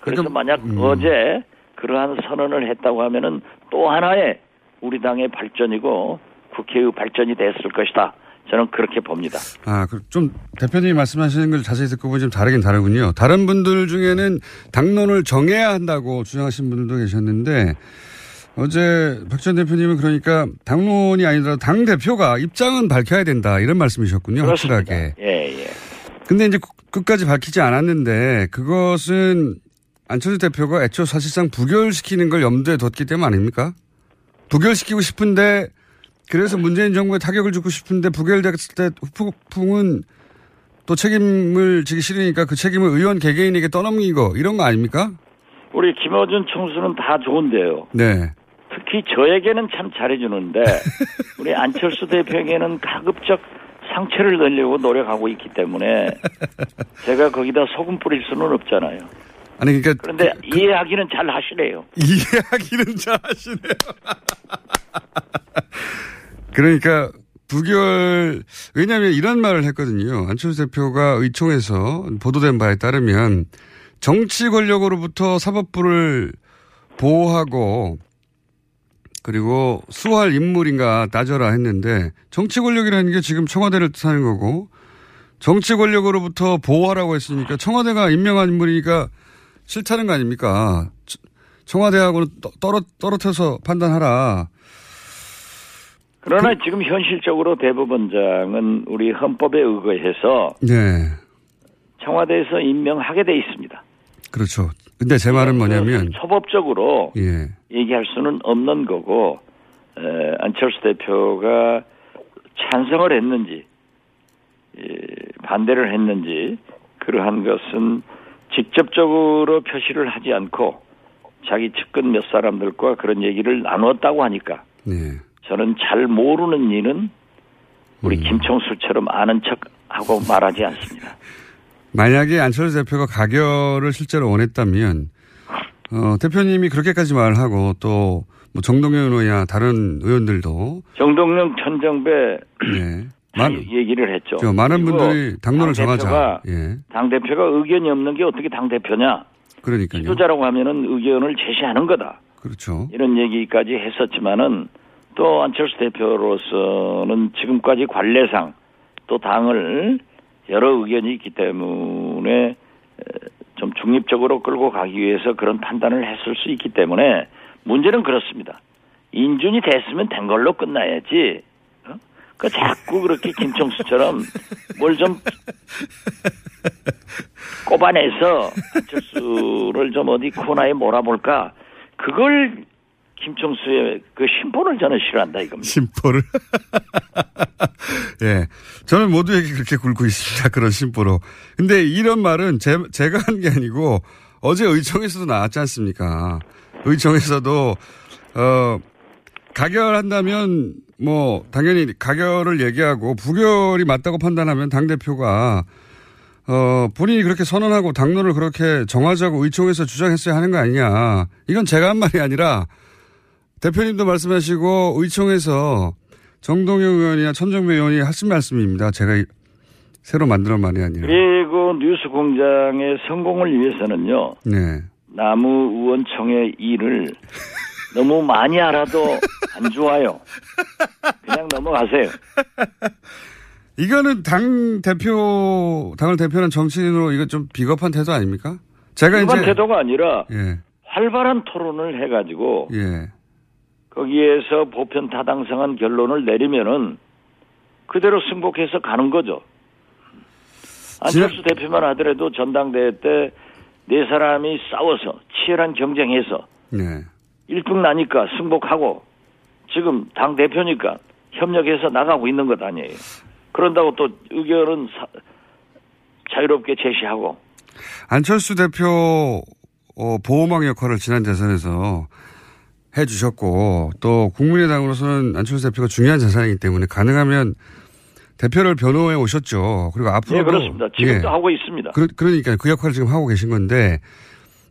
그래서 만약 음. 어제 그러한 선언을 했다고 하면은 또 하나의 우리 당의 발전이고 국회의 발전이 됐을 것이다. 저는 그렇게 봅니다. 아, 그좀 대표님이 말씀하시는 걸 자세히 듣고 보면 좀 다르긴 다르군요. 다른 분들 중에는 당론을 정해야 한다고 주장하신 분들도 계셨는데 어제 박 전 대표님은 그러니까 당론이 아니더라도 당 대표가 입장은 밝혀야 된다 이런 말씀이셨군요. 그렇습니다. 확실하게. 예, 예. 근데 이제 그- 끝까지 밝히지 않았는데 그것은 안철수 대표가 애초 사실상 부결시키는 걸 염두에 뒀기 때문 아닙니까? 부결시키고 싶은데 그래서 문재인 정부에 타격을 주고 싶은데 부결됐을 때 후폭풍은 또 책임을 지기 싫으니까 그 책임을 의원 개개인에게 떠넘기고 이런 거 아닙니까? 우리 김어준 총수는 다 좋은데요. 네. 특히 저에게는 참 잘해주는데 [LAUGHS] 우리 안철수 대표에게는 가급적 상처를 내려고 노력하고 있기 때문에 제가 거기다 소금 뿌릴 수는 없잖아요. 아니 그러니까 그런데 이해하기는 잘 하시네요. 이해하기는 잘 하시네요. [LAUGHS] 그러니까 부결 왜냐하면 이런 말을 했거든요. 안철수 대표가 의총에서 보도된 바에 따르면 정치 권력으로부터 사법부를 보호하고 그리고 수할 인물인가 따져라 했는데 정치 권력이라는 게 지금 청와대를 뜻하는 거고 정치 권력으로부터 보호하라고 했으니까 청와대가 임명한 인물이니까 싫다는 거 아닙니까? 저- 청와대하고는 떠- 떨어, 떨어져서 판단하라. 그러나 지금 현실적으로 대법원장은 우리 헌법에 의거해서 네. 청와대에서 임명하게 돼 있습니다. 그렇죠. 근데 제 말은 뭐냐면, 초법적으로 예. 얘기할 수는 없는 거고 에, 안철수 대표가 찬성을 했는지 예, 반대를 했는지 그러한 것은 직접적으로 표시를 하지 않고 자기 측근 몇 사람들과 그런 얘기를 나눴다고 하니까 네. 저는 잘 모르는 일은 우리 음. 김총수처럼 아는 척 하고 말하지 않습니다. [LAUGHS] 만약에 안철수 대표가 가결을 실제로 원했다면, 어, 대표님이 그렇게까지 말하고 또, 뭐 정동영 의원이나 다른 의원들도, 정동영, 천정배 네. 다 [CLEARS THROAT] 많, 얘기를 했죠. 저 많은 분들이 당론을 정하자. 예. 당 대표가 의견이 없는 게 어떻게 당 대표냐? 그러니까요. 지도자라고 하면은 의견을 제시하는 거다. 그렇죠. 이런 얘기까지 했었지만은 또 안철수 대표로서는 지금까지 관례상 또 당을 여러 의견이 있기 때문에 에, 좀 중립적으로 끌고 가기 위해서 그런 판단을 했을 수 있기 때문에 문제는 그렇습니다. 인준이 됐으면 된 걸로 끝나야지. 어? 그 자꾸 그렇게 김청수처럼 [LAUGHS] 뭘좀 꼽아내서 안철수를 좀 어디 코너에 몰아볼까? 그걸 김총수의 그 심보를 저는 싫어한다 이겁니다. 심보를. [LAUGHS] 예. 저는 모두에게 그렇게 굴고 있습니다. 그런 심보로. 근데 이런 말은 제, 제가 한 게 아니고 어제 의총에서도 나왔지 않습니까? 의총에서도, 어, 가결한다면 뭐 당연히 가결을 얘기하고 부결이 맞다고 판단하면 당대표가 어, 본인이 그렇게 선언하고 당론을 그렇게 정하자고 의총에서 주장했어야 하는 거 아니냐. 이건 제가 한 말이 아니라 대표님도 말씀하시고 의총에서 정동영 의원이나 천정배 의원이 하신 말씀입니다. 제가 새로 만들어 말이 아니라. 그리고 뉴스 공장의 성공을 위해서는요. 네. 나무 의원총의 일을 너무 많이 알아도 안 좋아요. 그냥 넘어가세요. [LAUGHS] 이거는 당 대표, 당을 대표하는 정치인으로 이거 좀 비겁한 태도 아닙니까? 제가 일반 이제. 태도가 아니라 예. 활발한 토론을 해가지고 예. 거기에서 보편 타당성한 결론을 내리면은 그대로 승복해서 가는 거죠. 안철수 대표만 하더라도 전당대회 때 네 사람이 싸워서 치열한 경쟁해서 네. 1등 나니까 승복하고 지금 당 대표니까 협력해서 나가고 있는 것 아니에요. 그런다고 또 의견은 사- 자유롭게 제시하고 안철수 대표 어, 보호막 역할을 지난 대선에서 해 주셨고 또 국민의당으로서는 안철수 대표가 중요한 자산이기 때문에 가능하면 대표를 변호해 오셨죠. 그리고 앞으로 네 그렇습니다. 지금도 하고 있습니다. 그, 그러니까 그 역할을 지금 하고 계신 건데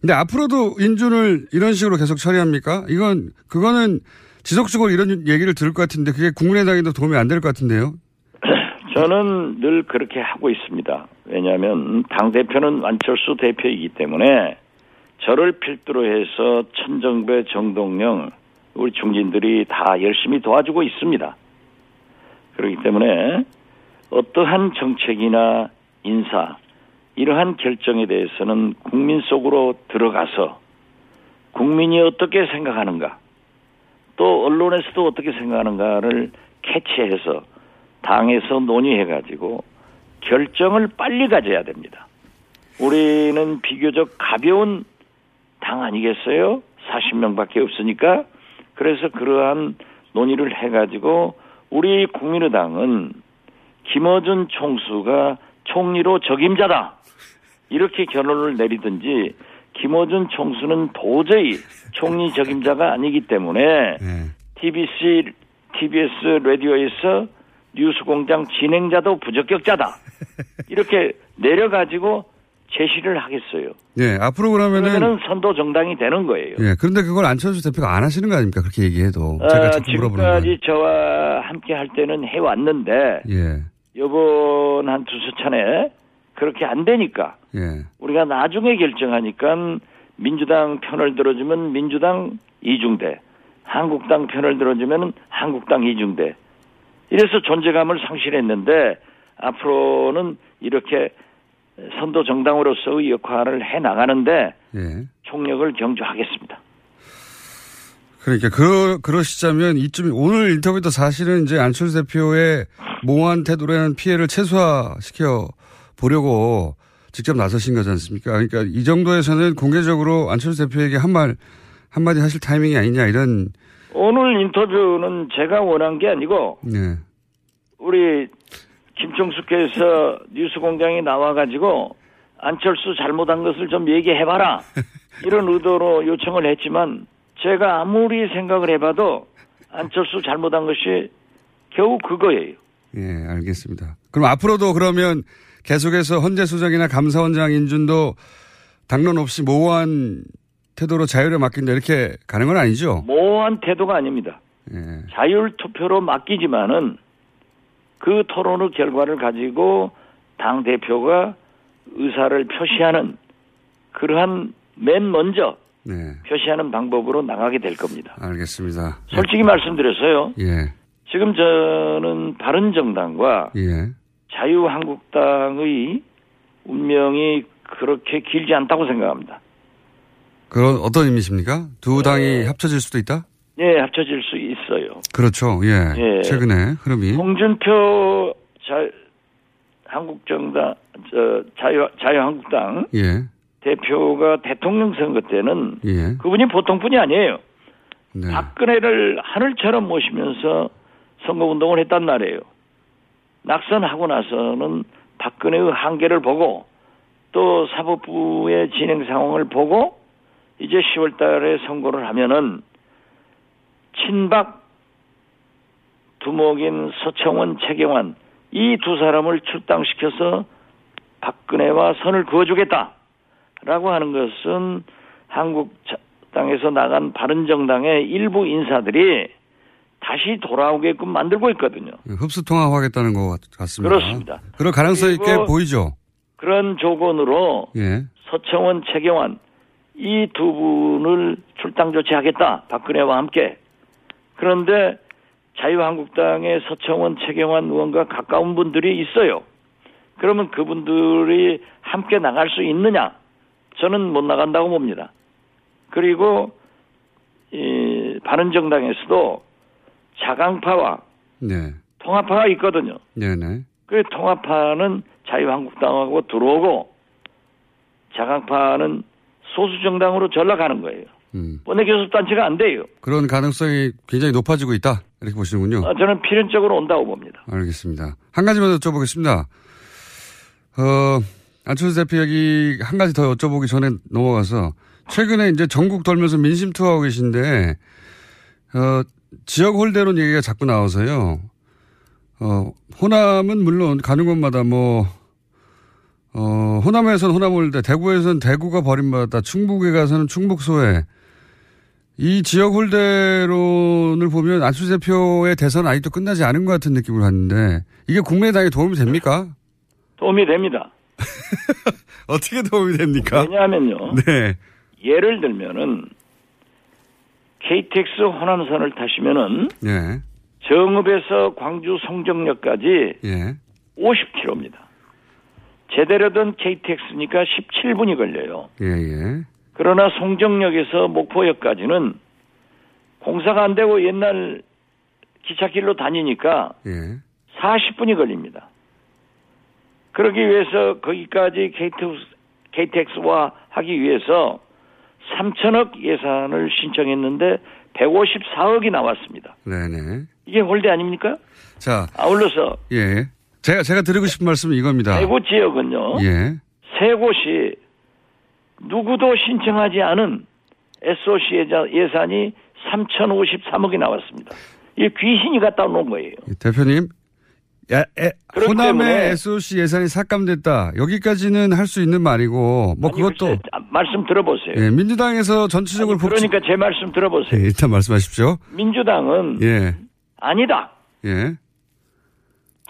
근데 앞으로도 인준을 이런 식으로 계속 처리합니까? 이건 그거는 지속적으로 이런 얘기를 들을 것 같은데 그게 국민의당에도 도움이 안 될 것 같은데요. [CLEARS THROAT] 저는 늘 그렇게 하고 있습니다. 왜냐하면 당 대표는 안철수 대표이기 때문에 저를 필두로 해서 천정배, 정동영 우리 중진들이 다 열심히 도와주고 있습니다. 그렇기 때문에 어떠한 정책이나 인사 이러한 결정에 대해서는 국민 속으로 들어가서 국민이 어떻게 생각하는가 또 언론에서도 어떻게 생각하는가를 캐치해서 당에서 논의해가지고 결정을 빨리 가져야 됩니다. 우리는 비교적 가벼운 당 아니겠어요? 40명밖에 없으니까. 그래서 그러한 논의를 해가지고 우리 국민의당은 김어준 총수가 총리로 적임자다. 이렇게 결론을 내리든지 김어준 총수는 도저히 총리 적임자가 아니기 때문에 TBC, TBS 라디오에서 뉴스공장 진행자도 부적격자다. 이렇게 내려가지고 제시를 하겠어요. 예, 앞으로 그러면은 그러면은 선도 정당이 되는 거예요. 예, 그런데 그걸 안철수 대표가 안 하시는 거 아닙니까? 그렇게 얘기해도 제가 아, 자꾸 물어보는 건. 지금까지 저와 함께 할 때는 해왔는데 예, 이번 한 두세 차례 그렇게 안 되니까 예, 우리가 나중에 결정하니까 민주당 편을 들어주면 민주당 이중대, 한국당 편을 들어주면 한국당 이중대. 이래서 존재감을 상실했는데 앞으로는 이렇게 선도 정당으로서의 역할을 해 나가는데 예. 총력을 경주하겠습니다. 그러니까 그 그러시자면 이쯤 오늘 인터뷰도 사실은 이제 안철수 대표의 모호한 태도라는 피해를 최소화시켜 보려고 직접 나서신 거지 않습니까? 그러니까 이 정도에서는 공개적으로 안철수 대표에게 한 말 한마디 하실 타이밍이 아니냐 이런 오늘 인터뷰는 제가 원한 게 아니고 네. 우리 김총수께서 뉴스공장에 나와가지고 안철수 잘못한 것을 좀 얘기해봐라 이런 의도로 요청을 했지만 제가 아무리 생각을 해봐도 안철수 잘못한 것이 겨우 그거예요. 예, 알겠습니다. 그럼 앞으로도 그러면 계속해서 헌재 수석이나 감사원장 인준도 당론 없이 모호한 태도로 자유를 맡긴다 이렇게 가는 건 아니죠? 모호한 태도가 아닙니다. 예. 자율 투표로 맡기지만은 그 토론의 결과를 가지고 당 대표가 의사를 표시하는 그러한 맨 먼저 네, 표시하는 방법으로 나가게 될 겁니다. 알겠습니다. 솔직히 말씀드려서요. 예, 지금 저는 바른정당과 예, 자유한국당의 운명이 그렇게 길지 않다고 생각합니다. 그건 어떤 의미십니까? 두 당이 합쳐질 수도 있다? 예, 합쳐질 수 있어요. 그렇죠. 예. 예. 최근에 흐름이. 홍준표 자, 한국정당, 저, 자유, 자유한국당 예. 대표가 대통령 선거 때는 예. 그분이 보통 분이 아니에요. 네. 박근혜를 하늘처럼 모시면서 선거운동을 했단 말이에요. 낙선하고 나서는 박근혜의 한계를 보고 또 사법부의 진행 상황을 보고 이제 10월 달에 선거를 하면은 친박 두목인 서청원, 최경환 이 두 사람을 출당시켜서 박근혜와 선을 그어주겠다라고 하는 것은 한국 자- 땅에서 나간 바른정당의 일부 인사들이 다시 돌아오게끔 만들고 있거든요. 흡수 통합하겠다는 것 같- 같습니다. 그렇습니다. 그럴 가능성이 꽤 보이죠. 그런 조건으로 예. 서청원, 최경환 이 두 분을 출당 조치하겠다. 박근혜와 함께. 그런데 자유한국당의 서청원, 최경환 의원과 가까운 분들이 있어요. 그러면 그분들이 함께 나갈 수 있느냐? 저는 못 나간다고 봅니다. 그리고 이 바른정당에서도 자강파와 네. 통합파가 있거든요. 네네. 그 통합파는 자유한국당하고 들어오고 자강파는 소수정당으로 전락하는 거예요. 음. 원내교 섭단체가 안 돼요. 그런 가능성이 굉장히 높아지고 있다. 이렇게 보시는군요. 어, 저는 필연적으로 온다고 봅니다. 알겠습니다. 한 가지만 더 여쭤보겠습니다. 어, 안철수 대표 얘기 한 가지 더 여쭤보기 전에 넘어가서 최근에 이제 전국 돌면서 민심 투어하고 계신데, 어, 지역 홀대론 얘기가 자꾸 나와서요. 어, 호남은 물론 가는 곳마다 뭐, 어, 호남에서는 호남 홀대, 대구에서는 대구가 버림받았다, 충북에 가서는 충북 소외. 이 지역 홀대론을 보면 안철수 대표의 대선 아직도 끝나지 않은 것 같은 느낌을 받는데 이게 국민의당에 도움이 됩니까? 도움이 됩니다. [LAUGHS] 어떻게 도움이 됩니까? 왜냐하면요. 네. 예를 들면은 KTX 호남선을 타시면은 예. 정읍에서 광주 송정역까지 예. 50km입니다. 제대로 된 KTX니까 17분이 걸려요. 예, 예. 그러나 송정역에서 목포역까지는 공사가 안 되고 옛날 기찻길로 다니니까 예. 40분이 걸립니다. 그러기 위해서 거기까지 KTX, KTX와 하기 위해서 3천억 예산을 신청했는데 154억이 나왔습니다. 네네. 이게 홀대 아닙니까? 자, 아울러서 예. 제가, 제가 드리고 싶은 말씀은 이겁니다. 대구 지역은요. 예. 세 곳이 누구도 신청하지 않은 SOC 예산이 3,053억이 나왔습니다. 이게 귀신이 갖다 놓은 거예요. 대표님. 야, 에, 호남의 SOC 예산이 삭감됐다. 여기까지는 할 수 있는 말이고, 뭐 그것도. 아, 말씀 들어보세요. 예, 민주당에서 전체적으로 복지- 그러니까 제 말씀 들어보세요. 예, 일단 말씀하십시오. 민주당은 예. 아니다. 예.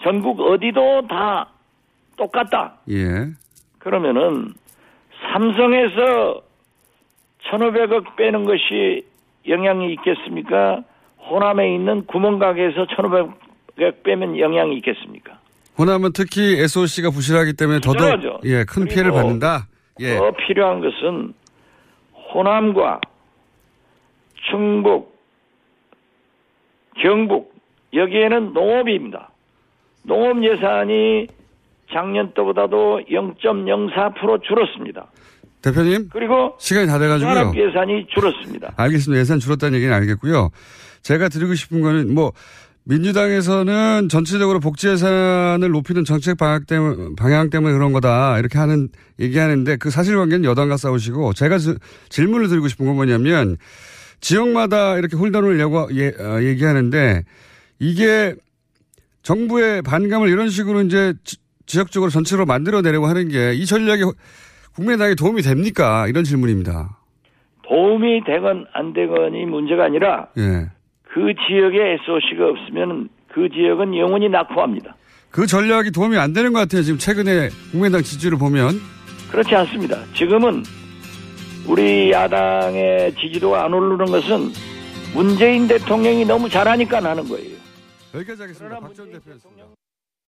전국 어디도 다 똑같다. 예. 그러면은 삼성에서 1,500억 빼는 것이 영향이 있겠습니까? 호남에 있는 구멍가게에서 1,500억 빼면 영향이 있겠습니까? 호남은 특히 SOC가 부실하기 때문에 더더욱. 예, 큰 피해를 받는다. 예. 더 필요한 것은 호남과 충북, 경북 여기에는 농업입니다. 농업 예산이 작년 때보다도 0.04% 줄었습니다. 대표님. 그리고 시간이 다 돼가지고요. 산업 예산이 줄었습니다. 알겠습니다. 예산 줄었다는 얘기는 알겠고요. 제가 드리고 싶은 거는 뭐 민주당에서는 전체적으로 복지 예산을 높이는 정책 방향 때문에, 방향 때문에 그런 거다 이렇게 하는 얘기하는데 그 사실관계는 여당과 싸우시고 제가 지- 질문을 드리고 싶은 건 뭐냐면 지역마다 이렇게 홀더를 예고, 예, 어, 얘기하는데 이게 정부의 반감을 이런 식으로 이제 지- 지역적으로 전체로 만들어내려고 하는 게 이 전략이 국민의당에 도움이 됩니까? 이런 질문입니다. 도움이 되건 안 되건이 문제가 아니라 예. 그 지역에 SOC가 없으면 그 지역은 영원히 낙후합니다. 그 전략이 도움이 안 되는 것 같아요. 지금 최근에 국민의당 지지를 보면. 그렇지 않습니다. 지금은 우리 야당의 지지도가 안 오르는 것은 문재인 대통령이 너무 잘하니까 하는 거예요. 여기까지 하겠습니다. 박지원 대표였습니다.